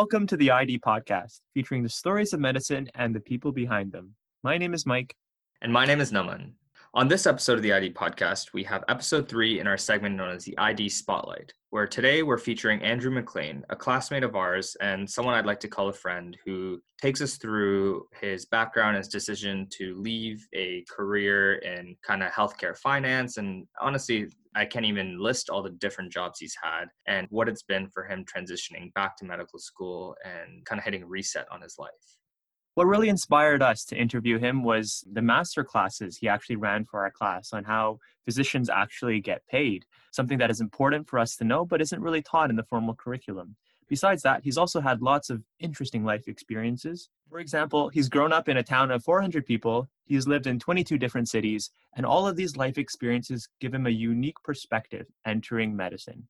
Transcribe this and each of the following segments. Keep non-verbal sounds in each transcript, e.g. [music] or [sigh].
Welcome to the ID podcast, featuring the stories of medicine and the people behind them. My name is Mike. And my name is Naman. On this episode of the ID podcast, we have episode three in our segment known as the ID Spotlight, where today we're featuring Andrew MacLean, a classmate of ours and someone I'd like to call a friend, who takes us through his background, his decision to leave a career in kind of healthcare finance. And honestly, I can't even list all the different jobs he's had and what it's been for him transitioning back to medical school and kind of hitting reset on his life. What really inspired us to interview him was the master classes he actually ran for our class on how physicians actually get paid, something that is important for us to know but isn't really taught in the formal curriculum. Besides that, he's also had lots of interesting life experiences. For example, he's grown up in a town of 400 people, he's lived in 22 different cities, and all of these life experiences give him a unique perspective entering medicine.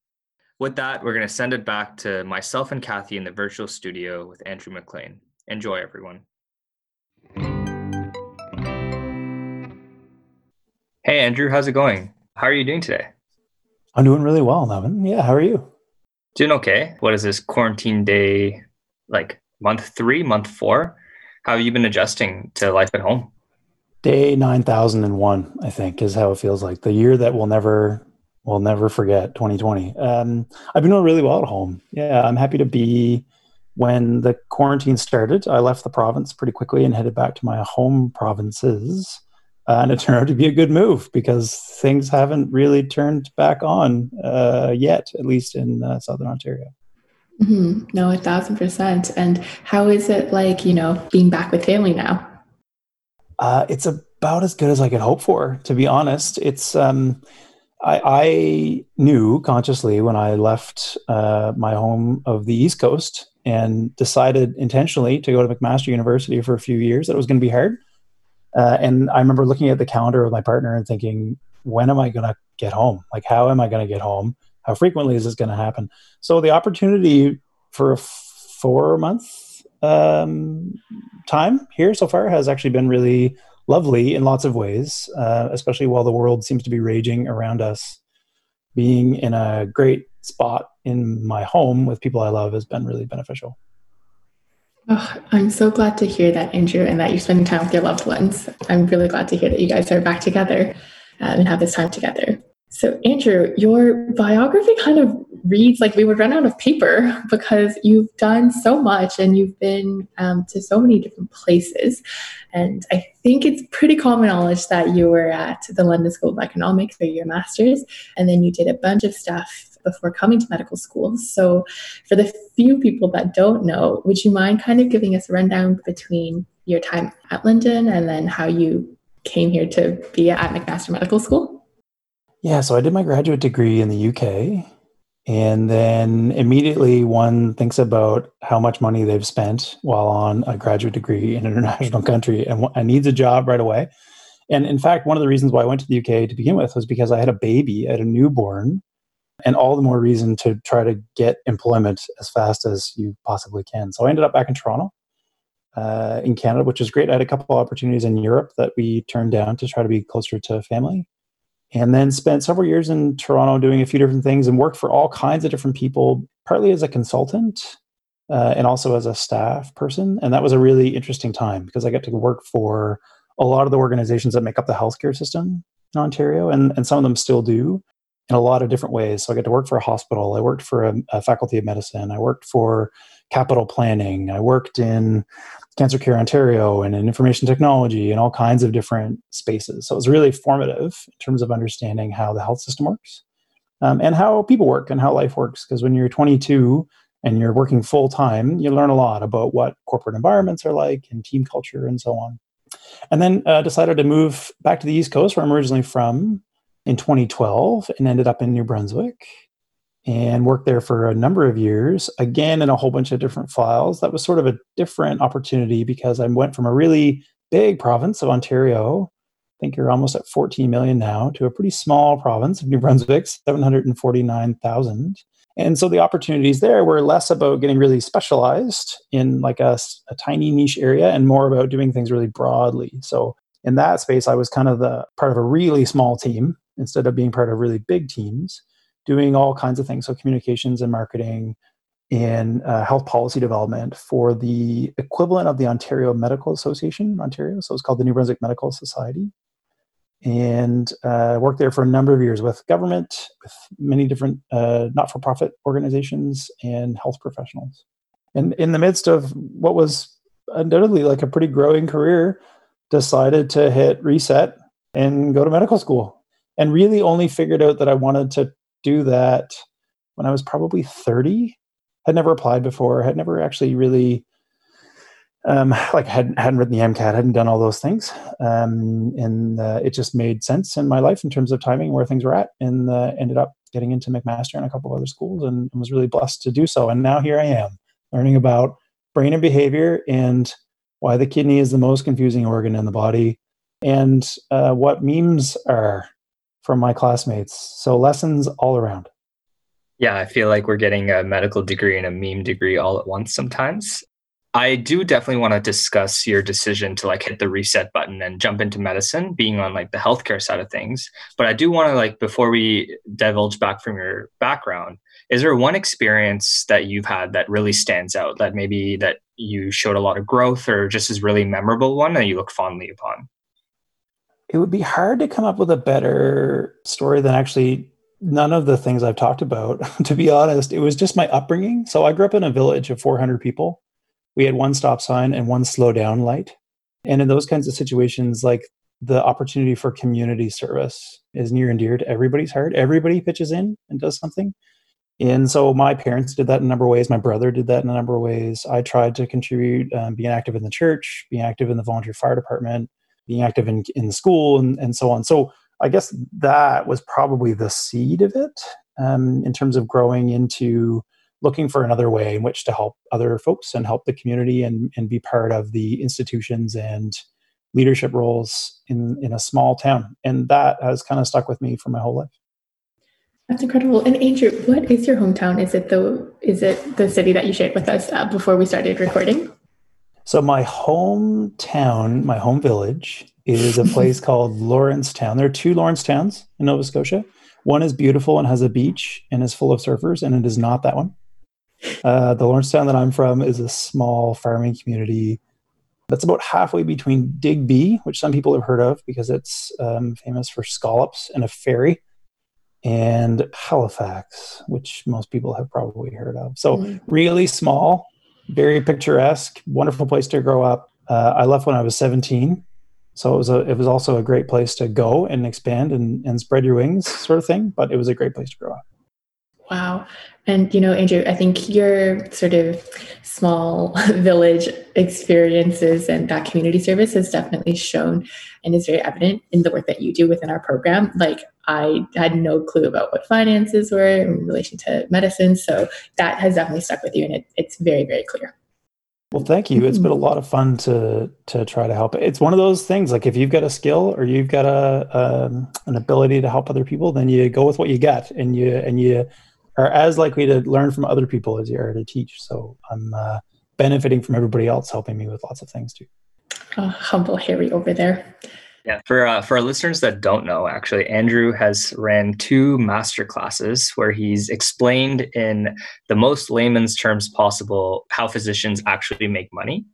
With that, we're going to send it back to myself and Kathy in the virtual studio with Andrew MacLean. Enjoy, everyone. Hey, Andrew, how's it going? How are you doing today? I'm doing really well, Naman. Yeah, how are you? Doing okay. What is this quarantine day like month three, month four? How have you been adjusting to life at home? Day 9001, I think, is how it feels like. The year that we'll never we'll never forget, 2020. Um, I've been doing really well at home. Yeah, I'm happy to be when the quarantine started, I left the province pretty quickly and headed back to my home provinces. Uh, and it turned out to be a good move because things haven't really turned back on uh, yet, at least in uh, Southern Ontario. Mm-hmm. No, a thousand percent. And how is it like, you know, being back with family now? Uh, it's about as good as I could hope for, to be honest. It's, um, I, I, knew consciously when I left uh, my home of the East Coast and decided intentionally to go to McMaster University for a few years that it was going to be hard uh, and I remember looking at the calendar with my partner and thinking, when am I going to get home? Like, how am I going to get home? How frequently is this going to happen? So the opportunity for a four month um, time here so far has actually been really lovely in lots of ways, uh, especially while the world seems to be raging around us. Being in a great spot in my home with people I love has been really beneficial. Oh, I'm so glad to hear that, Andrew, and that you're spending time with your loved ones. I'm really glad to hear that you guys are back together um, and have this time together. So, Andrew, your biography kind of reads like we would run out of paper [laughs] because you've done so much and you've been um, to so many different places. And I think it's pretty common knowledge that you were at the London School of Economics for your master's, and then you did a bunch of stuff before coming to medical school. So, for the few people that don't know, would you mind kind of giving us a rundown between your time at London and then how you came here to be at McMaster Medical School? Yeah, so I did my graduate degree in the UK. And then immediately one thinks about how much money they've spent while on a graduate degree in an [laughs] international country and, and needs a job right away. And in fact, one of the reasons why I went to the UK to begin with was because I had a baby, I had a newborn, and all the more reason to try to get employment as fast as you possibly can. So I ended up back in Toronto, uh, in Canada, which is great. I had a couple opportunities in Europe that we turned down to try to be closer to family. And then spent several years in Toronto doing a few different things and worked for all kinds of different people, partly as a consultant uh, and also as a staff person. And that was a really interesting time because I got to work for a lot of the organizations that make up the healthcare system in Ontario, and, and some of them still do in a lot of different ways. So I got to work for a hospital. I worked for a, a, faculty of medicine. I worked for capital planning. I worked in Cancer Care Ontario and in information technology and all kinds of different spaces. So it was really formative in terms of understanding how the health system works um, and how people work and how life works. Because when you're 22 and you're working full time, you learn a lot about what corporate environments are like and team culture and so on. And then uh, decided to move back to the East Coast, where I'm originally from, in 2012 and ended up in New Brunswick and worked there for a number of years, again in a whole bunch of different files. That was sort of a different opportunity because I went from a really big province of Ontario, I think you're almost at 14 million now, to a pretty small province of New Brunswick, 749,000. And so the opportunities there were less about getting really specialized in like a, a tiny niche area and more about doing things really broadly. So in that space, I was kind of the part of a really small team instead of being part of really big teams, doing all kinds of things. So communications and marketing, in uh, health policy development for the equivalent of the Ontario Medical Association, in Ontario. So it's called the New Brunswick Medical Society. And uh, worked there for a number of years with government, with many different uh, not for profit organizations, and health professionals. And in the midst of what was undoubtedly like a pretty growing career, decided to hit reset and go to medical school. And really only figured out that I wanted to do that when I was probably 30 had never applied before, had never actually really um, like hadn't hadn't written the MCAT, hadn't done all those things, um, and uh, it just made sense in my life in terms of timing where things were at, and uh, ended up getting into McMaster and a couple of other schools, and, and was really blessed to do so. And now here I am, learning about brain and behavior and why the kidney is the most confusing organ in the body, and uh, what memes are from my classmates. So lessons all around. Yeah, I feel like we're getting a medical degree and a meme degree all at once sometimes. I do definitely want to discuss your decision to like hit the reset button and jump into medicine, being on like the healthcare side of things. But I do want to like before we divulge back from your background, is there one experience that you've had that really stands out that maybe that you showed a lot of growth or just is really memorable one that you look fondly upon? It would be hard to come up with a better story than actually none of the things I've talked about, [laughs] to be honest. It was just my upbringing. So I grew up in a village of 400 people. We had one stop sign and one slow down light. And in those kinds of situations, like the opportunity for community service is near and dear to everybody's heart. Everybody pitches in and does something. And so my parents did that in a number of ways. My brother did that in a number of ways. I tried to contribute, um, being active in the church, being active in the volunteer fire department, being active in, in school, and, and so on. So I guess that was probably the seed of it um, in terms of growing into looking for another way in which to help other folks and help the community and, and be part of the institutions and leadership roles in, in a small town. And that has kind of stuck with me for my whole life. That's incredible. And Andrew, what is your hometown? Is it the is it the city that you shared with us uh, before we started recording? So my hometown, my home village, is a [laughs] place called Lawrencetown. There are two Lawrencetowns in Nova Scotia. One is beautiful and has a beach and is full of surfers, and it is not that one. Uh, the Lawrencetown that I'm from is a small farming community that's about halfway between Digby, which some people have heard of because it's um, famous for scallops and a ferry, and Halifax, which most people have probably heard of. So, mm-hmm. really small, very picturesque, wonderful place to grow up. Uh, I left when I was 17 so it was a it was also a great place to go and expand and, and spread your wings sort of thing but it was a great place to grow up wow and you know andrew i think your sort of small [laughs] village experiences and that community service has definitely shown and is very evident in the work that you do within our program like i had no clue about what finances were in relation to medicine so that has definitely stuck with you and it, it's very very clear well, thank you. It's been a mm-hmm. lot of fun to to try to help. It's one of those things like if you've got a skill or you've got a um, an ability to help other people, then you go with what you got, and you and you are as likely to learn from other people as you are to teach. So I'm uh, benefiting from everybody else helping me with lots of things too. Oh, humble Harry over there. Yeah, for uh, for our listeners that don't know, actually, Andrew has ran two master classes where he's explained in the most layman's terms possible how physicians actually make money,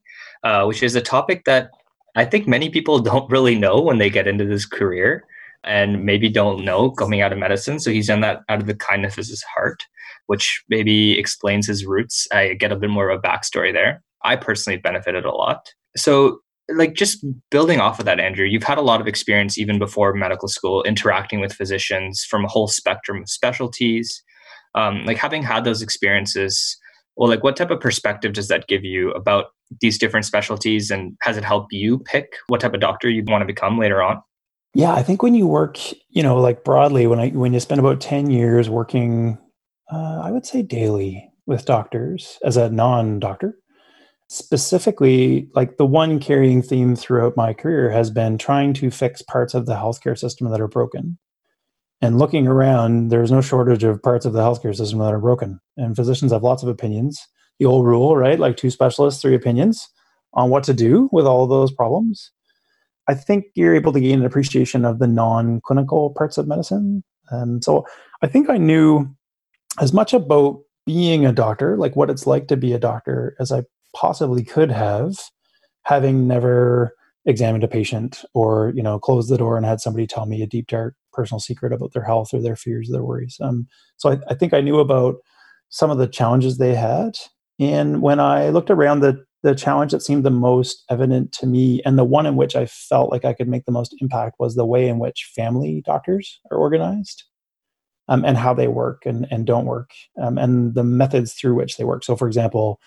uh, which is a topic that I think many people [laughs] don't really know when they get into this career and maybe don't know coming out of medicine. So he's done that out of the kindness of his heart, which maybe explains his roots. I get a bit more of a backstory there. I personally benefited a lot. So like just building off of that andrew you've had a lot of experience even before medical school interacting with physicians from a whole spectrum of specialties um, like having had those experiences well like what type of perspective does that give you about these different specialties and has it helped you pick what type of doctor you want to become later on yeah i think when you work you know like broadly when i when you spend about 10 years working uh, i would say daily with doctors as a non-doctor. Specifically like the one carrying theme throughout my career has been trying to fix parts of the healthcare system that are broken. And looking around there's no shortage of parts of the healthcare system that are broken. And physicians have lots of opinions. The old rule right? Like two specialists three opinions on what to do with all of those problems i think you're able to gain an appreciation of the non-clinical parts of medicine. And so i think i knew as much about being a doctor, like what it's like to be a doctor, as I possibly could have, having never examined a patient or you know closed the door and had somebody tell me a deep dark personal secret about their health or their fears or their worries. Um, so I, I think i knew about some of the challenges they had. And when i looked around the the challenge that seemed the most evident to me and the one in which i felt like i could make the most impact was the way in which family doctors are organized um, and how they work and, and don't work um, and the methods through which they work so for example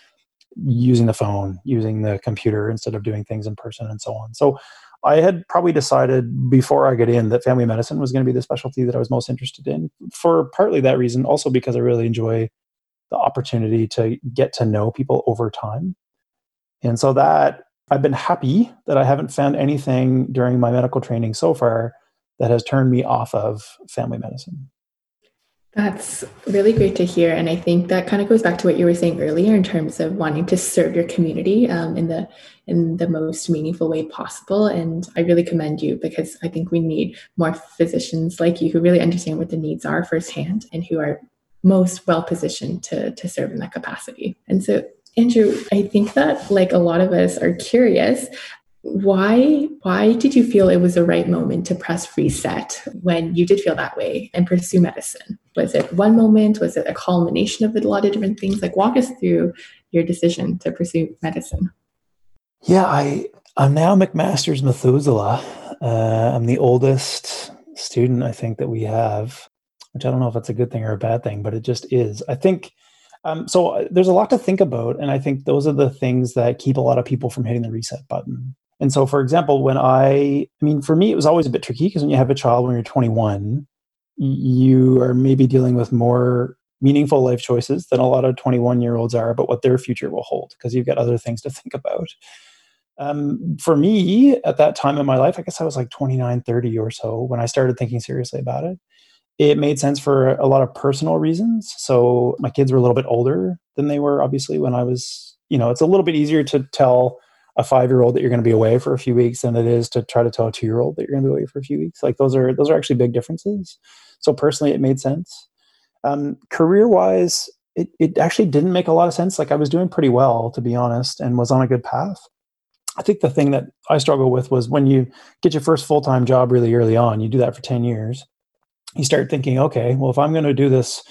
using the phone, using the computer instead of doing things in person and so on. So I had probably decided before I got in that family medicine was going to be the specialty that I was most interested in for partly that reason, also because I really enjoy the opportunity to get to know people over time. And so that I've been happy that I haven't found anything during my medical training so far that has turned me off of family medicine. That's really great to hear. And I think that kind of goes back to what you were saying earlier in terms of wanting to serve your community um, in the in the most meaningful way possible. And I really commend you because I think we need more physicians like you who really understand what the needs are firsthand and who are most well positioned to, to serve in that capacity. And so Andrew, I think that like a lot of us are curious. Why why did you feel it was the right moment to press reset when you did feel that way and pursue medicine? Was it one moment? Was it a culmination of a lot of different things? Like walk us through your decision to pursue medicine. Yeah i i'm now mcmaster's methuselah. Uh, i'm the oldest student i think that we have which i don't know if that's a good thing or a bad thing but it just is. I think um, so uh, there's a lot to think about and i think those are the things that keep a lot of people from hitting the reset button and so, for example, when I, I mean, for me, it was always a bit tricky because when you have a child when you're 21, you are maybe dealing with more meaningful life choices than a lot of 21 year olds are about what their future will hold because you've got other things to think about. Um, for me, at that time in my life, I guess I was like 29, 30 or so when I started thinking seriously about it. It made sense for a lot of personal reasons. So my kids were a little bit older than they were, obviously, when I was, you know, it's a little bit easier to tell a five year old that you're going to be away for a few weeks than it is to try to tell a two year old that you're going to be away for a few weeks. Like those are those are actually big differences. So personally, it made sense. Um, career wise, it, it actually didn't make a lot of sense. Like I was doing pretty well, to be honest, and was on a good path. I think the thing that I struggle with was when you get your first full time job really early on, you do that for 10 years, you start thinking, okay, well, if I'm going to do this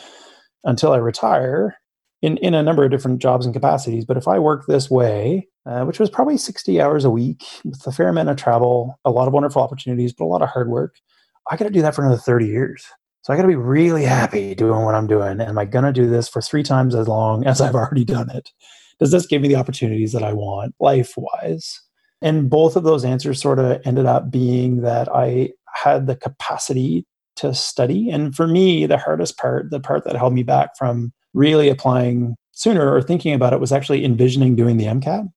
until I retire, in, in a number of different jobs and capacities. But if I work this way, uh, which was probably 60 hours a week with a fair amount of travel, a lot of wonderful opportunities, but a lot of hard work, I got to do that for another 30 years. So I got to be really happy doing what I'm doing. Am I going to do this for three times as long [laughs] as I've already done it? Does this give me the opportunities that I want life wise? And both of those answers sort of ended up being that I had the capacity to study. And for me, the hardest part, the part that held me back from really applying sooner or thinking about it was actually envisioning doing the MCAT.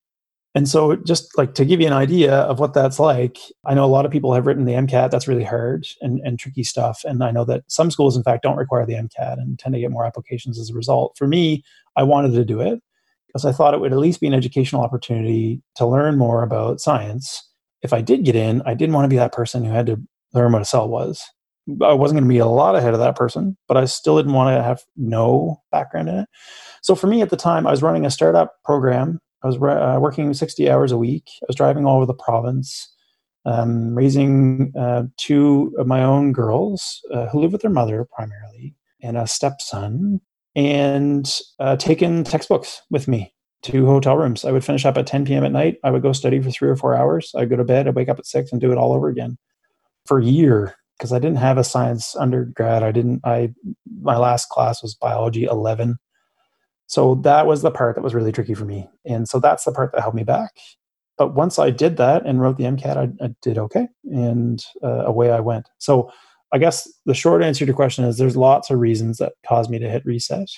And so, just like to give you an idea of what that's like, I know a lot of people have written the MCAT. That's really hard and, and tricky stuff. And I know that some schools, in fact, don't require the MCAT and tend to get more applications as a result. For me, I wanted to do it because I thought it would at least be an educational opportunity to learn more about science. If I did get in, I didn't want to be that person who had to learn what a cell was. I wasn't going to be a lot ahead of that person, but I still didn't want to have no background in it. So for me at the time, I was running a startup program. I was uh, working 60 hours a week. I was driving all over the province, um, raising uh, two of my own girls uh, who live with their mother primarily, and a stepson, and uh, taking textbooks with me to hotel rooms. I would finish up at 10 p.m. at night. I would go study for three or four hours. I'd go to bed. I'd wake up at six and do it all over again for a year because I didn't have a science undergrad. I didn't. I my last class was biology 11, so that was the part that was really tricky for me, and so that's the part that held me back. But once I did that and wrote the MCAT, I, I did okay, and uh, away I went. So I guess the short answer to your question is there's lots of reasons that caused me to hit reset.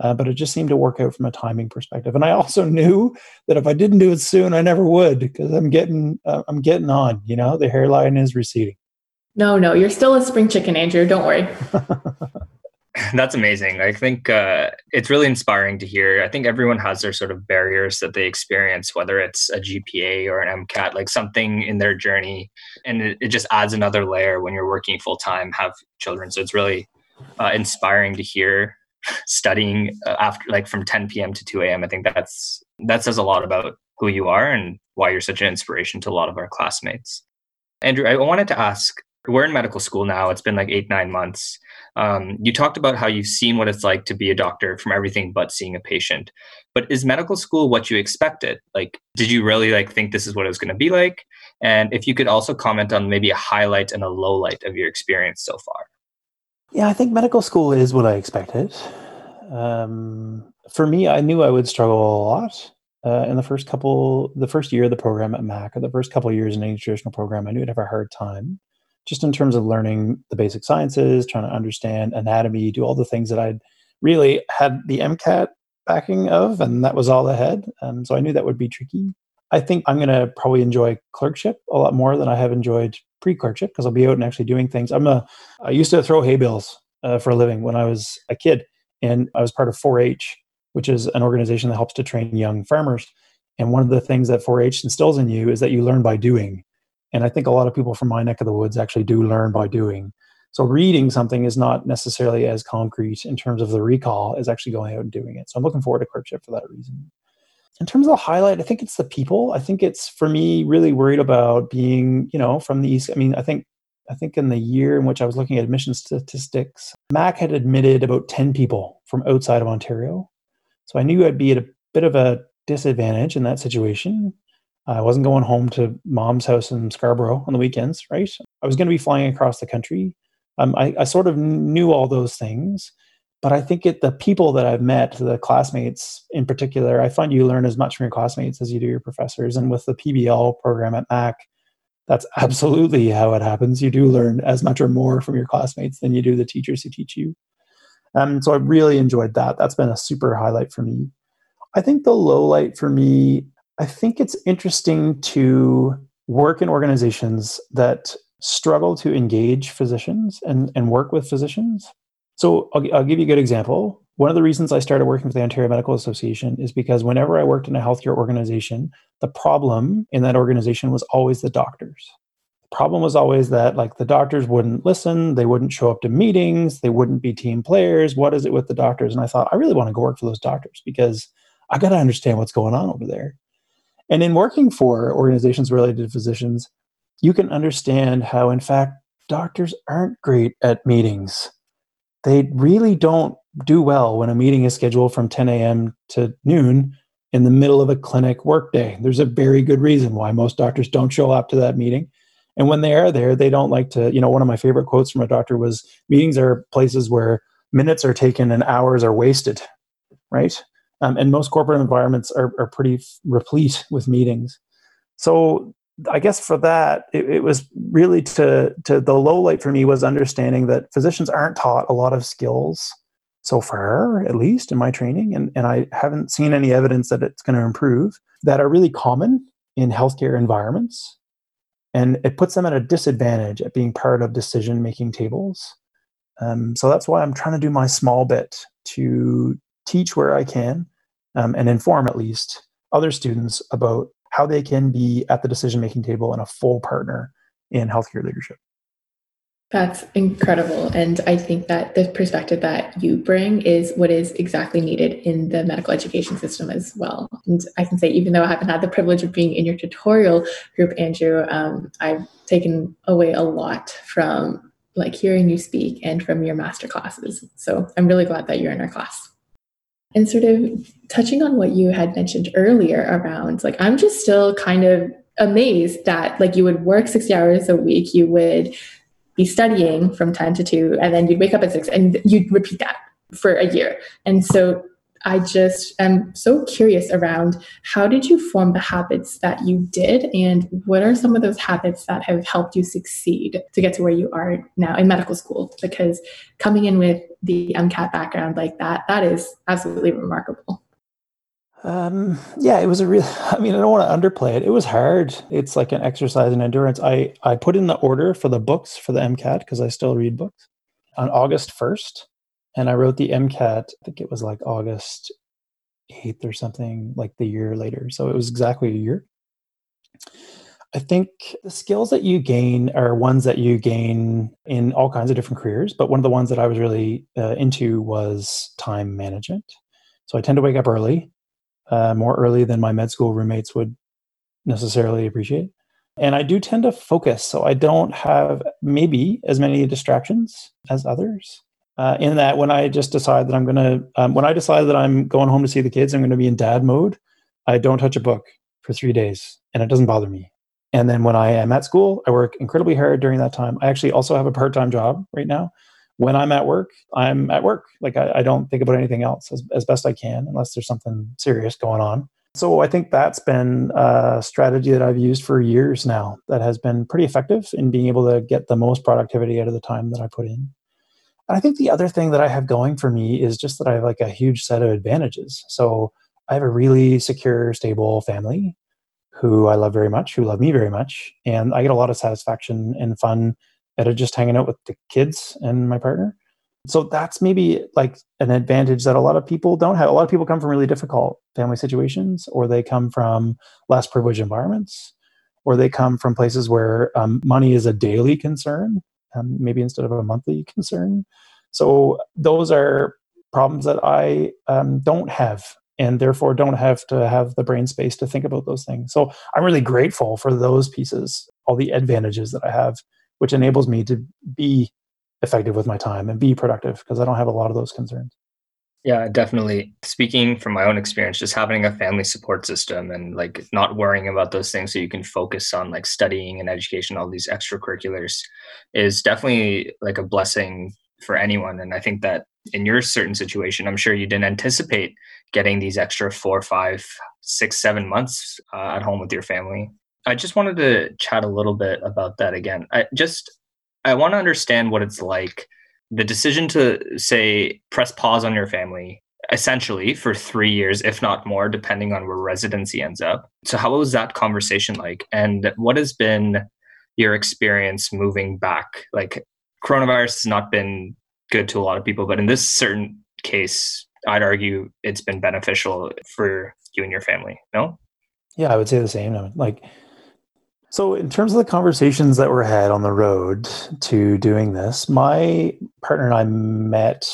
Uh, but it just seemed to work out from a timing perspective. And I also knew that if I didn't do it soon, I never would because I'm getting uh, I'm getting on. You know, the hairline is receding. No, no, you're still a spring chicken, Andrew. Don't worry. [laughs] That's amazing. I think uh, it's really inspiring to hear. I think everyone has their sort of barriers that they experience, whether it's a GPA or an MCAT, like something in their journey. And it, it just adds another layer when you're working full time, have children. So it's really uh, inspiring to hear [laughs] studying uh, after like from 10 p.m. to 2 a.m. I think that's that says a lot about who you are and why you're such an inspiration to a lot of our classmates. Andrew, I wanted to ask we're in medical school now. It's been like eight, nine months. Um, you talked about how you've seen what it's like to be a doctor from everything but seeing a patient. But is medical school what you expected? Like, did you really like think this is what it was going to be like? And if you could also comment on maybe a highlight and a low light of your experience so far. Yeah, I think medical school is what I expected. Um, for me, I knew I would struggle a lot uh, in the first couple, the first year of the program at Mac, or the first couple years in any traditional program. I knew I'd have a hard time just in terms of learning the basic sciences, trying to understand anatomy, do all the things that I'd really had the MCAT backing of, and that was all ahead. had. Um, so I knew that would be tricky. I think I'm going to probably enjoy clerkship a lot more than I have enjoyed pre-clerkship because I'll be out and actually doing things. I'm a I used to throw hay bales uh, for a living when I was a kid, and I was part of 4-H, which is an organization that helps to train young farmers. And one of the things that 4-H instills in you is that you learn by doing. And I think a lot of people from my neck of the woods actually do learn by doing. So reading something is not necessarily as concrete in terms of the recall as actually going out and doing it. So I'm looking forward to clerkship for that reason. In terms of the highlight, I think it's the people. I think it's for me really worried about being, you know, from the east. I mean, I think I think in the year in which I was looking at admission statistics, Mac had admitted about 10 people from outside of Ontario. So I knew I'd be at a bit of a disadvantage in that situation. I wasn't going home to mom's house in Scarborough on the weekends, right? I was going to be flying across the country. Um, I, I, sort of knew all those things, but I think it the people that I've met, the classmates in particular, I find you learn as much from your classmates as you do your professors. And with the PBL program at Mac, that's [laughs] absolutely how it happens. You do learn as much or more from your classmates than you do the teachers who teach you. Um, so I really enjoyed that. That's been a super highlight for me. I think the low light for me I think it's interesting to work in organizations that struggle to engage physicians and, and work with physicians. So I'll, I'll give you a good example. One of the reasons I started working for the Ontario Medical Association is because whenever I worked in a healthcare organization, the problem in that organization was always the doctors. The problem was always that like the doctors wouldn't listen, they wouldn't show up to meetings, they wouldn't be team players. What is it with the doctors? And I thought I really want to go work for those doctors because I got to understand what's going on over there. And in working for organizations related to physicians, you can understand how, in fact, doctors aren't great at meetings. They really don't do well when a meeting is scheduled from 10 a.m. to noon in the middle of a clinic workday. There's a very good reason why most doctors don't show up to that meeting. And when they are there, they don't like to, you know, one of my favorite quotes from a doctor was meetings are places where minutes are taken and hours are wasted, right? Um, and most corporate environments are, are pretty replete with meetings. So I guess for that, it, it, was really to to the low light for me was understanding that physicians aren't taught a lot of skills so far, at least in my training, and, and I haven't seen any evidence that it's going to improve that are really common in healthcare environments. And it puts them at a disadvantage at being part of decision making tables. Um, so that's why I'm trying to do my small bit to teach where I can um, and inform at least other students about how they can be at the decision making table and a full partner in healthcare leadership. That's incredible. And I think that the perspective that you bring is what is exactly needed in the medical education system as well. And I can say, even though I haven't had the privilege of being in your tutorial group, Andrew, um, I've taken away a lot from like hearing you speak and from your master classes. So I'm really glad that you're in our class. And sort of touching on what you had mentioned earlier around like, I'm just still kind of amazed that like you would work 60 hours a week, you would be studying from 10 to 2, and then you'd wake up at 6 and you'd repeat that for a year. And so I just am so curious around how did you form the habits that you did, and what are some of those habits that have helped you succeed to get to where you are now in medical school? Because coming in with the MCAT background like that, that is absolutely remarkable. Um, yeah, it was a real, [laughs] I mean, I don't want to underplay it. It was hard. It's like an exercise in endurance. I, I put in the order for the books for the MCAT because I still read books on August 1st and I wrote the MCAT. I think it was like August 8th or something, like the year later. So it was exactly a year. I think the skills that you gain are ones that you gain in all kinds of different careers. But one of the ones that I was really uh, into was time management. So I tend to wake up early, uh, more early than my med school roommates would necessarily appreciate. And I do tend to focus. So I don't have maybe as many distractions as others. Uh, in that, when I just decide that I'm going to, um, when I decide that I'm going home to see the kids, I'm going to be in dad mode. I don't touch a book for three days and it doesn't bother me. And then when I am at school, I work incredibly hard during that time. I actually also have a part time job right now. When I'm at work, I'm at work. Like I, I don't think about anything else as, as best I can, unless there's something serious going on. So I think that's been a strategy that I've used for years now that has been pretty effective in being able to get the most productivity out of the time that I put in. And I think the other thing that I have going for me is just that I have like a huge set of advantages. So I have a really secure, stable family who I love very much, who love me very much. And I get a lot of satisfaction and fun out of just hanging out with the kids and my partner. So that's maybe like an advantage that a lot of people don't have. A lot of people come from really difficult family situations, or they come from less privileged environments, or they come from places where um, money is a daily concern, um, maybe instead of a monthly concern. So those are problems that I um, don't have and therefore don't have to have the brain space to think about those things. So I'm really grateful for those pieces, all the advantages that I have, which enables me to be effective with my time and be productive because I don't have a lot of those concerns. Yeah, definitely. Speaking from my own experience, just having a family support system and like not worrying about those things so you can focus on like studying and education, all these extracurriculars is definitely like a blessing for anyone. And I think that in your certain situation, I'm sure you didn't anticipate getting these extra four, five, six, seven months uh, at home with your family. I just wanted to chat a little bit about that again. I just I want to understand what it's like the decision to say press pause on your family essentially for three years, if not more, depending on where residency ends up. So, how was that conversation like? And what has been your experience moving back? Like, coronavirus has not been good to a lot of people, but in this certain case, I'd argue it's been beneficial for you and your family. No? Yeah, I would say the same. Like, so in terms of the conversations that were had on the road to doing this, my partner and I met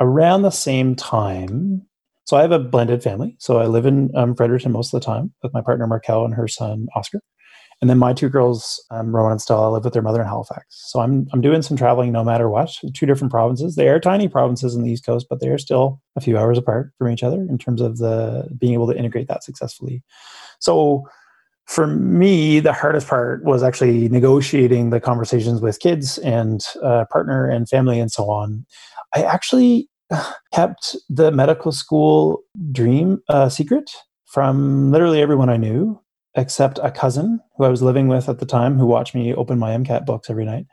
around the same time. So I have a blended family. So I live in um, Fredericton most of the time with my partner Markel and her son Oscar. And then my two girls, um, Rowan and Stella, live with their mother in Halifax. So I'm I'm doing some traveling no matter what. Two different provinces. They are tiny provinces in the East Coast, but they are still a few hours apart from each other in terms of the being able to integrate that successfully. So for me, the hardest part was actually negotiating the conversations with kids and uh, partner and family and so on. I actually [sighs] kept the medical school dream uh, secret from literally everyone I knew except a cousin who I was living with at the time who watched me open my MCAT books every night,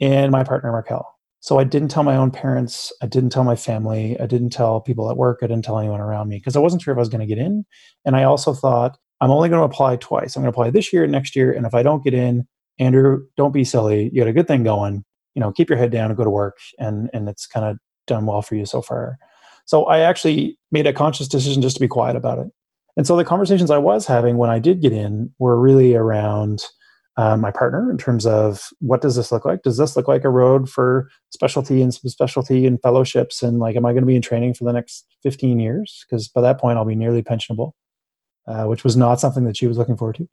and my partner, Markel. So I didn't tell my own parents. I didn't tell my family. I didn't tell people at work. I didn't tell anyone around me because I wasn't sure if I was going to get in. And I also thought, I'm only going to apply twice. I'm going to apply this year, and next year. And if I don't get in, Andrew, don't be silly. You got a good thing going. You know, keep your head down and go to work. And, and it's kind of done well for you so far. So I actually made a conscious decision just to be quiet about it. And so the conversations I was having when I did get in were really around uh, my partner in terms of what does this look like? Does this look like a road for specialty and some specialty and fellowships? And like, am I going to be in training for the next 15 years? Because by that point, I'll be nearly pensionable, uh, which was not something that she was looking forward to.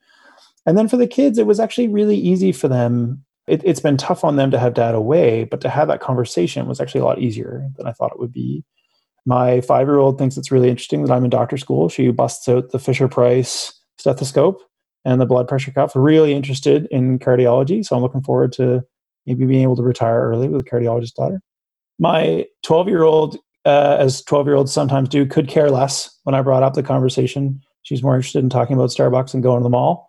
And then for the kids, it was actually really easy for them. It, it's been tough on them to have dad away, but to have that conversation was actually a lot easier than I thought it would be. My five year old thinks it's really interesting that I'm in doctor school. She busts out the Fisher Price stethoscope and the blood pressure cuff, really interested in cardiology. So I'm looking forward to maybe being able to retire early with a cardiologist daughter. My 12 year old, uh, as 12 year olds sometimes do, could care less when I brought up the conversation. She's more interested in talking about Starbucks and going to the mall.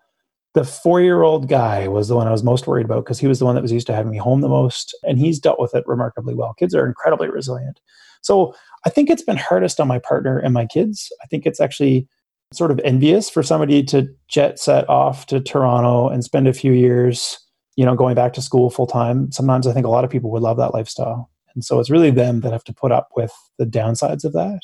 The four year old guy was the one I was most worried about because he was the one that was used to having me home the most. And he's dealt with it remarkably well. Kids are incredibly resilient. So I think it's been hardest on my partner and my kids. I think it's actually sort of envious for somebody to jet set off to Toronto and spend a few years, you know, going back to school full time. Sometimes I think a lot of people would love that lifestyle. And so it's really them that have to put up with the downsides of that.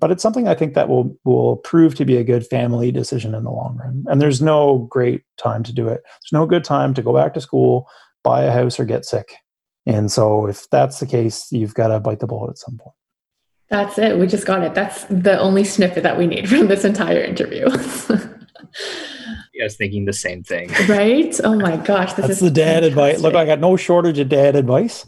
But it's something I think that will will prove to be a good family decision in the long run. And there's no great time to do it. There's no good time to go back to school, buy a house, or get sick. And so, if that's the case, you've got to bite the bullet at some point. That's it. We just got it. That's the only snippet that we need from this entire interview. [laughs] I was thinking the same thing. Right? Oh my gosh. This That's the dad fantastic. advice. Look, I got no shortage of dad advice.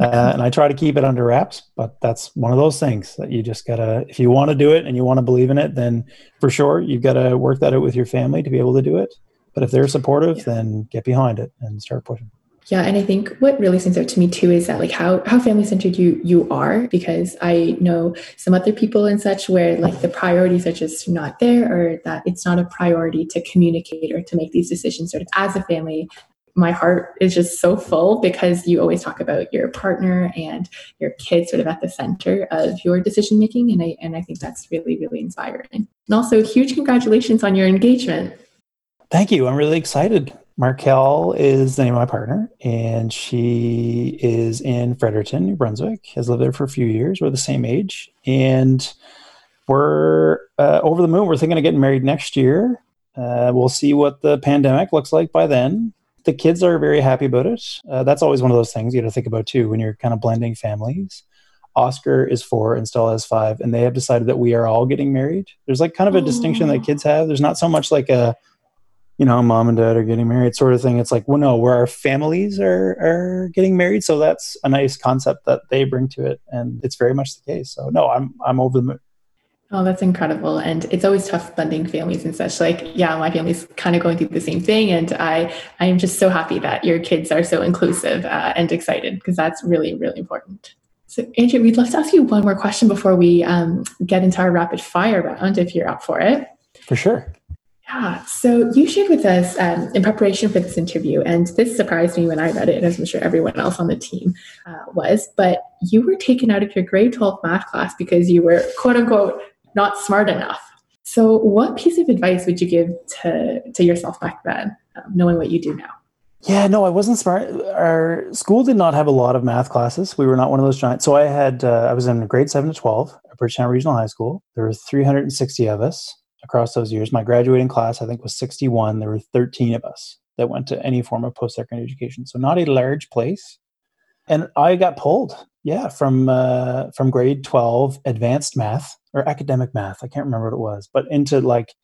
Uh, and I try to keep it under wraps, but that's one of those things that you just gotta, if you want to do it and you want to believe in it, then for sure you've got to work that out with your family to be able to do it. But if they're supportive, yeah. then get behind it and start pushing. Yeah, and I think what really stands out to me too is that like how how family centered you you are because I know some other people and such where like the priorities are just not there or that it's not a priority to communicate or to make these decisions sort of as a family. My heart is just so full because you always talk about your partner and your kids sort of at the center of your decision making and I and I think that's really really inspiring. And also huge congratulations on your engagement. Thank you. I'm really excited. Markel is the name of my partner, and she is in Fredericton, New Brunswick. Has lived there for a few years. We're the same age, and we're uh, over the moon. We're thinking of getting married next year. Uh, we'll see what the pandemic looks like by then. The kids are very happy about it. Uh, that's always one of those things you got to think about too when you're kind of blending families. Oscar is four and Stella is five, and they have decided that we are all getting married. There's like kind of a distinction that kids have. There's not so much like a you know, mom and dad are getting married, sort of thing. It's like, well, no, where our families are are getting married. So that's a nice concept that they bring to it, and it's very much the case. So no, I'm I'm over the moon. Oh, that's incredible. And it's always tough blending families and such. Like, yeah, my family's kind of going through the same thing. And I, I am just so happy that your kids are so inclusive uh, and excited because that's really, really important. So, Andrew, we'd love to ask you one more question before we um, get into our rapid fire round, if you're up for it. For sure. Yeah. So you shared with us um, in preparation for this interview, and this surprised me when I read it, as I'm sure everyone else on the team uh, was, but you were taken out of your grade 12 math class because you were quote unquote not smart enough. So, what piece of advice would you give to, to yourself back then, um, knowing what you do now? Yeah, no, I wasn't smart. Our school did not have a lot of math classes. We were not one of those giants. So I had, uh, I was in grade seven to 12 at Bridgetown Regional High School. There were 360 of us across those years. My graduating class, I think, was 61. There were 13 of us that went to any form of post secondary education. So not a large place. And I got pulled, yeah, from uh, from grade 12 advanced math or academic math. I can't remember what it was, but into like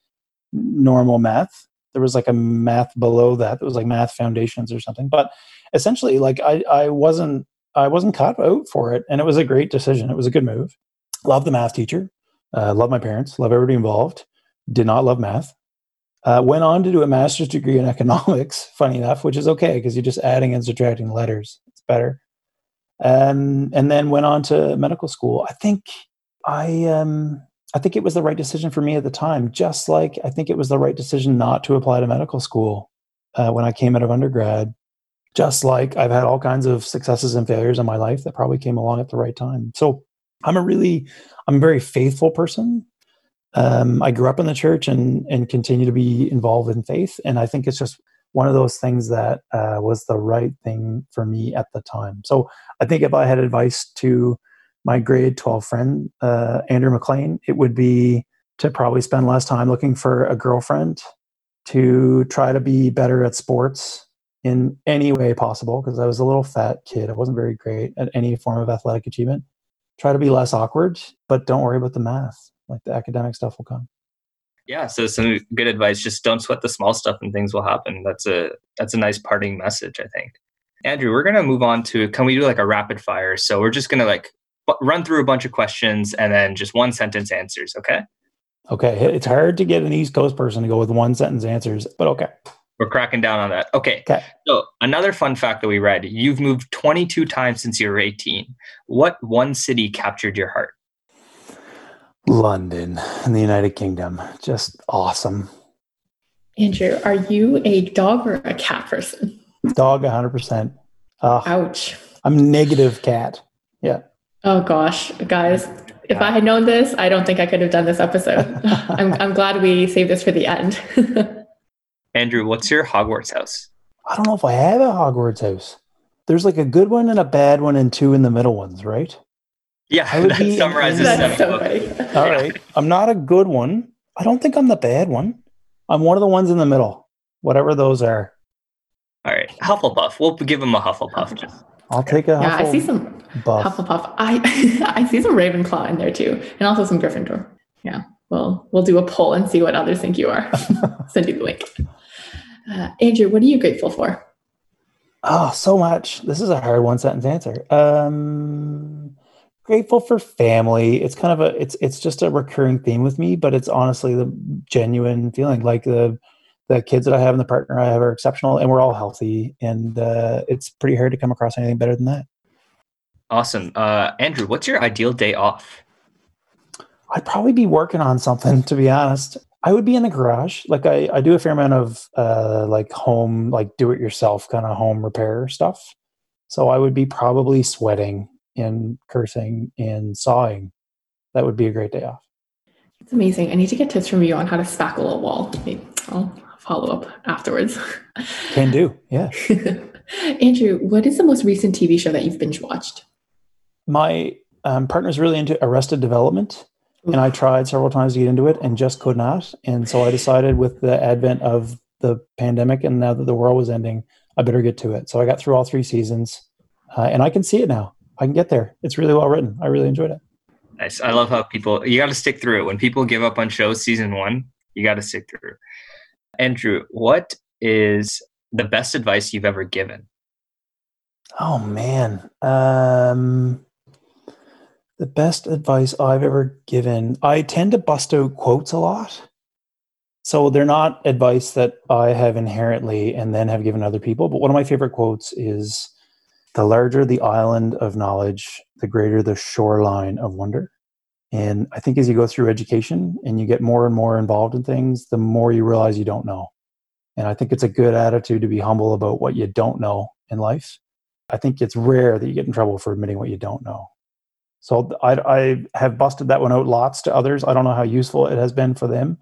normal math. There was like a math below that. It was like math foundations or something. But essentially, like I, I wasn't I wasn't cut out for it, and it was a great decision. It was a good move. Love the math teacher. Uh, love my parents. Love everybody involved did not love math. Uh, went on to do a master's degree in [laughs] economics, funny enough, which is okay because you're just adding and subtracting letters. It's better. Um, and then went on to medical school. I think I um, I think it was the right decision for me at the time. Just like I think it was the right decision not to apply to medical school uh, when I came out of undergrad. Just like I've had all kinds of successes and failures in my life that probably came along at the right time. So I'm a really I'm a very faithful person um, I grew up in the church and and continue to be involved in faith, and I think it's just one of those things that uh, was the right thing for me at the time. So I think if I had advice to my grade 12 friend uh, Andrew MacLean, it would be to probably spend less time looking for a girlfriend, to try to be better at sports in any way possible because I was a little fat kid. I wasn't very great at any form of athletic achievement. Try to be less awkward, but don't worry about the math. Like the academic stuff will come. Yeah so some good advice just don't sweat the small stuff and things will happen. That's a that's a nice parting message i think. Andrew we're to move on to can we do like a rapid fire? So we're just to like run through a bunch of questions and then just one sentence answers okay okay it's hard to get an east coast person to go with one sentence answers but okay we're cracking down on that okay okay so another fun fact that we read you've moved 22 times since you were 18 what one city captured your heart London in the United Kingdom. Just awesome. Andrew, are you a dog or a cat person? Dog, 100%. Uh, Ouch. I'm negative cat. Yeah. Oh gosh, guys, if I had known this, I don't think I could have done this episode. [laughs] I'm, I'm glad we saved this for the end. [laughs] Andrew, what's your Hogwarts house? I don't know if I have a Hogwarts house. There's like a good one and a bad one and two in the middle ones, right? Yeah, I would that be summarizes in- That's so funny. [laughs] All right. I'm not a good one. I don't think I'm the bad one. I'm one of the ones in the middle, whatever those are. All right, Hufflepuff. We'll give him a Hufflepuff. I'll take a Yeah, I see some buff. Hufflepuff. I [laughs] I see some Ravenclaw in there too, and also some Gryffindor. Yeah, well, we'll do a poll and see what others think you are. [laughs] Send you the link. Uh, Andrew, what are you grateful for? Oh, so much. This is a hard one sentence answer. Um grateful for family. It's kind of a it's it's just a recurring theme with me, but it's honestly the genuine feeling like the the kids that I have and the partner I have are exceptional and we're all healthy and uh, it's pretty hard to come across anything better than that. Awesome. Uh, Andrew, what's your ideal day off? I'd probably be working on something to be honest. I would be in the garage. Like I, I do a fair amount of uh, like home, like do it yourself kind of home repair stuff. So I would be probably sweating and cursing and sawing. That would be a great day off. It's amazing. I need to get tips from you on how to spackle a wall. I'll follow up afterwards. Can do. Yeah. [laughs] Andrew, what is the most recent TV show that you've binge watched? My um, partner's really into Arrested Development, and I tried several times to get into it and just could not. And so I decided with the advent of the pandemic and now that the world was ending, I better get to it. So I got through all three seasons, uh, and I can see it now. I can get there. It's really well written. I really enjoyed it. Nice. I love how people you got to stick through it. When people give up on shows season one, you got to stick through. Andrew, what is the best advice you've ever given? Oh man. Um the best advice I've ever given. I tend to bust out quotes a lot. So they're not advice that I have inherently and then have given other people, but one of my favorite quotes is the larger the island of knowledge, the greater the shoreline of wonder. And I think as you go through education and you get more and more involved in things, the more you realize you don't know. And I think it's a good attitude to be humble about what you don't know in life. I think it's rare that you get in trouble for admitting what you don't know. So I, I have busted that one out lots to others. I don't know how useful it has been for them,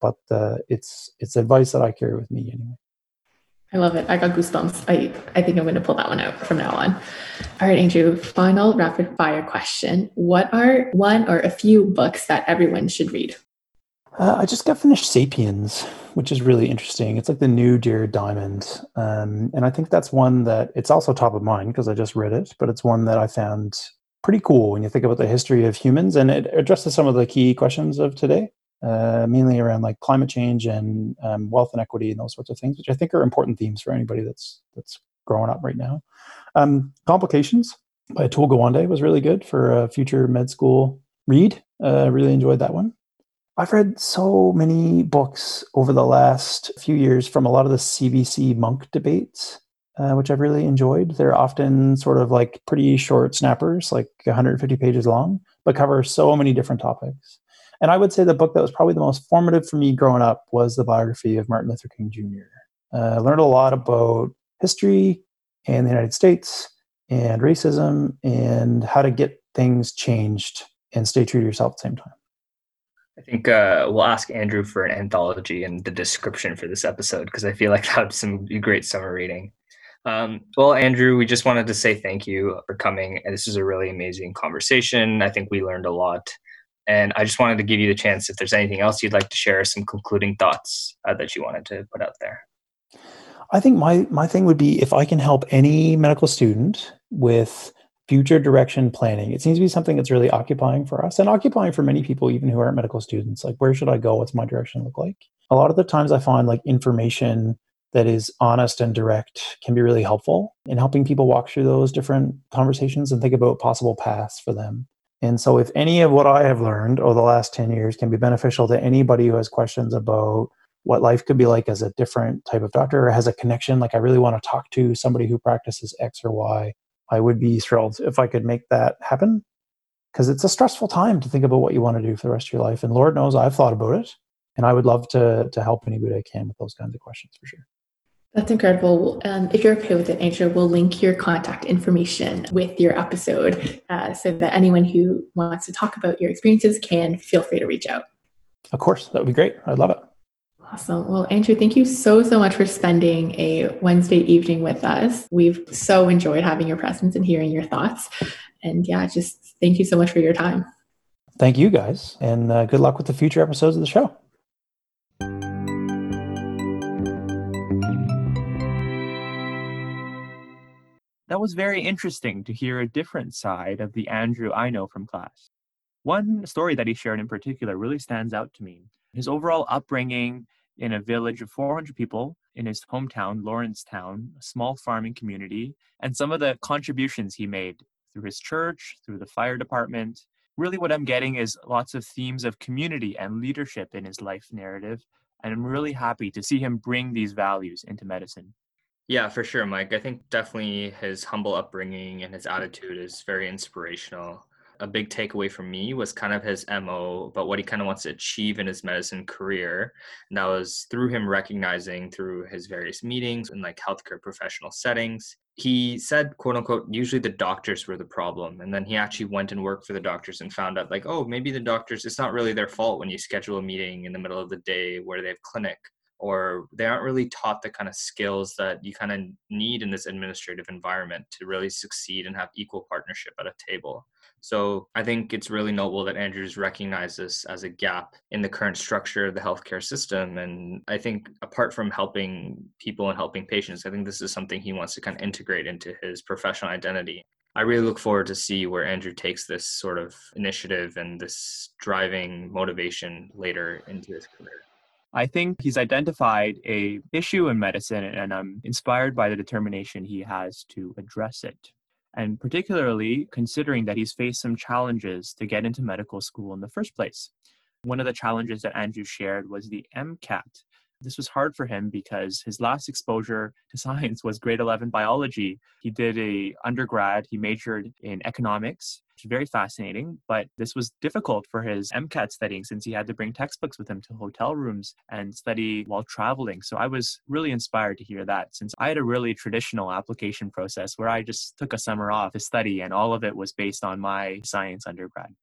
but uh, it's it's advice that I carry with me anyway. I love it. I got goosebumps. I, I think I'm going to pull that one out from now on. All right, Andrew, final rapid fire question. What are one or a few books that everyone should read? Uh, I just got finished *Sapiens*, which is really interesting. It's like the new Jared Diamond, um, and I think that's one that it's also top of mind because I just read it. But it's one that I found pretty cool when you think about the history of humans, and it addresses some of the key questions of today, uh, mainly around like climate change and um, wealth inequity and those sorts of things, which I think are important themes for anybody that's that's growing up right now. Um, *Complications* by Atul Gawande was really good for a future med school read. Uh, really enjoyed that one. I've read so many books over the last few years from a lot of the CBC Munk debates, uh, which I've really enjoyed. They're often sort of like pretty short snappers, like 150 pages long, but cover so many different topics. And I would say the book that was probably the most formative for me growing up was the biography of Martin Luther King Jr. Uh, I learned a lot about history and the United States and racism and how to get things changed and stay true to yourself at the same time. I think uh, we'll ask Andrew for an anthology and the description for this episode because I feel like [laughs] that would some great summer reading. Um, well, Andrew, we just wanted to say thank you for coming. This was a really amazing conversation. I think we learned a lot. And I just wanted to give you the chance if there's anything else you'd like to share, some concluding thoughts uh, that you wanted to put out there. I think my my thing would be if I can help any medical student with future direction planning. It seems to be something that's really occupying for us and occupying for many people, even who aren't medical students. Like, where should I go? What's my direction look like? A lot of the times I find like information that is honest and direct can be really helpful in helping people walk through those different conversations and think about possible paths for them. And so, if any of what I have learned over the last 10 years can be beneficial to anybody who has questions about what life could be like as a different type of doctor or has a connection, like I really want to talk to somebody who practices X or Y, I would be thrilled if I could make that happen. Because it's a stressful time to think about what you want to do for the rest of your life. And Lord knows I've thought about it. And I would love to, to help anybody I can with those kinds of questions for sure. That's incredible. Um, if you're okay with it, Andrew, we'll link your contact information with your episode uh, so that anyone who wants to talk about your experiences can feel free to reach out. Of course, that would be great. I'd love it. Awesome. Well, Andrew, thank you so, so much for spending a Wednesday evening with us. We've so enjoyed having your presence and hearing your thoughts. And yeah, just thank you so much for your time. Thank you guys, and uh, good luck with the future episodes of the show. That was very interesting to hear a different side of the Andrew I know from class. One story that he shared in particular really stands out to me. His overall upbringing in a village of 400 people in his hometown, Lawrencetown, a small farming community, and some of the contributions he made through his church, through the fire department. Really, what I'm getting is lots of themes of community and leadership in his life narrative. And I'm really happy to see him bring these values into medicine. Yeah, for sure, Mike. I think definitely his humble upbringing and his mm-hmm. attitude is very inspirational a big takeaway for me was kind of his MO, but what he kind of wants to achieve in his medicine career. And that was through him recognizing through his various meetings in like healthcare professional settings. He said, quote unquote, usually the doctors were the problem. And then he actually went and worked for the doctors and found out, like, oh, maybe the doctors, it's not really their fault when you schedule a meeting in the middle of the day where they have clinic or they aren't really taught the kind of skills that you kind of need in this administrative environment to really succeed and have equal partnership at a table. So I think it's really noble that Andrews recognized this as a gap in the current structure of the healthcare system. And I think apart from helping people and helping patients, I think this is something he wants to kind of integrate into his professional identity. I really look forward to see where Andrew takes this sort of initiative and this driving motivation later into his career. I think he's identified a issue in medicine and I'm inspired by the determination he has to address it and particularly considering that he's faced some challenges to get into medical school in the first place. One of the challenges that Andrew shared was the MCAT. This was hard for him because his last exposure to science was grade 11 biology. He did a undergrad, he majored in economics, very fascinating. But this was difficult for his MCAT studying since he had to bring textbooks with him to hotel rooms and study while traveling. So I was really inspired to hear that since I had a really traditional application process where I just took a summer off to study and all of it was based on my science undergrad.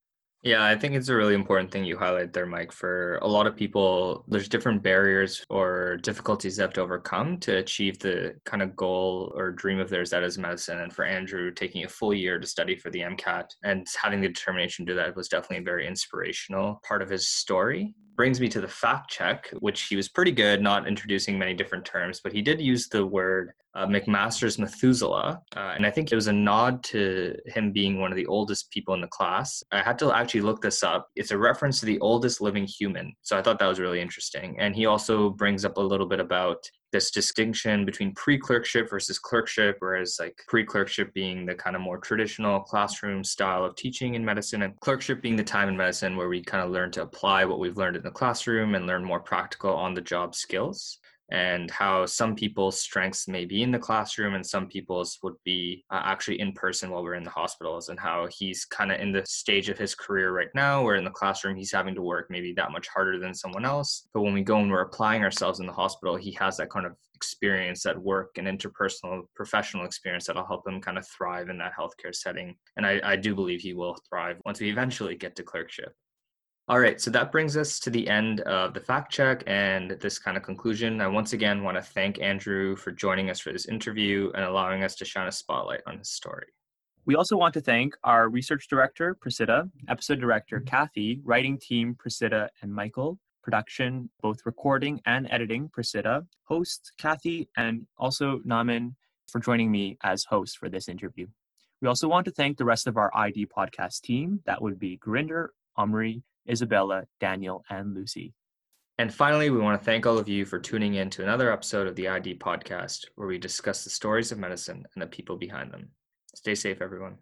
Yeah, I think it's a really important thing you highlight there, Mike. For a lot of people, there's different barriers or difficulties they have to overcome to achieve the kind of goal or dream of theirs that is medicine. And for Andrew, taking a full year to study for the MCAT and having the determination to do that was definitely a very inspirational part of his story brings me to the fact check, which he was pretty good, not introducing many different terms, but he did use the word uh, McMaster's Methuselah. Uh, and I think it was a nod to him being one of the oldest people in the class. I had to actually look this up. It's a reference to the oldest living human. So I thought that was really interesting. And he also brings up a little bit about this distinction between pre-clerkship versus clerkship whereas like pre-clerkship being the kind of more traditional classroom style of teaching in medicine and clerkship being the time in medicine where we kind of learn to apply what we've learned in the classroom and learn more practical on the job skills and how some people's strengths may be in the classroom and some people's would be uh, actually in person while we're in the hospitals and how he's kind of in the stage of his career right now where in the classroom he's having to work maybe that much harder than someone else. But when we go and we're applying ourselves in the hospital he has that kind of experience at work and interpersonal professional experience that'll help him kind of thrive in that healthcare setting. And I, I do believe he will thrive once we eventually get to clerkship all right, so that brings us to the end of the fact check and this kind of conclusion. I once again want to thank Andrew for joining us for this interview and allowing us to shine a spotlight on his story. We also want to thank our research director, Prasiddha, episode director, Kathy, writing team, Prasiddha and Michael, production, both recording and editing, Prasiddha, host, Kathy, and also Naman for joining me as host for this interview. We also want to thank the rest of our ID podcast team. That would be Gurinder, Omri, Isabella, Daniel, and Lucy. And finally, we want to thank all of you for tuning in to another episode of the ID podcast, where we discuss the stories of medicine and the people behind them. Stay safe, everyone.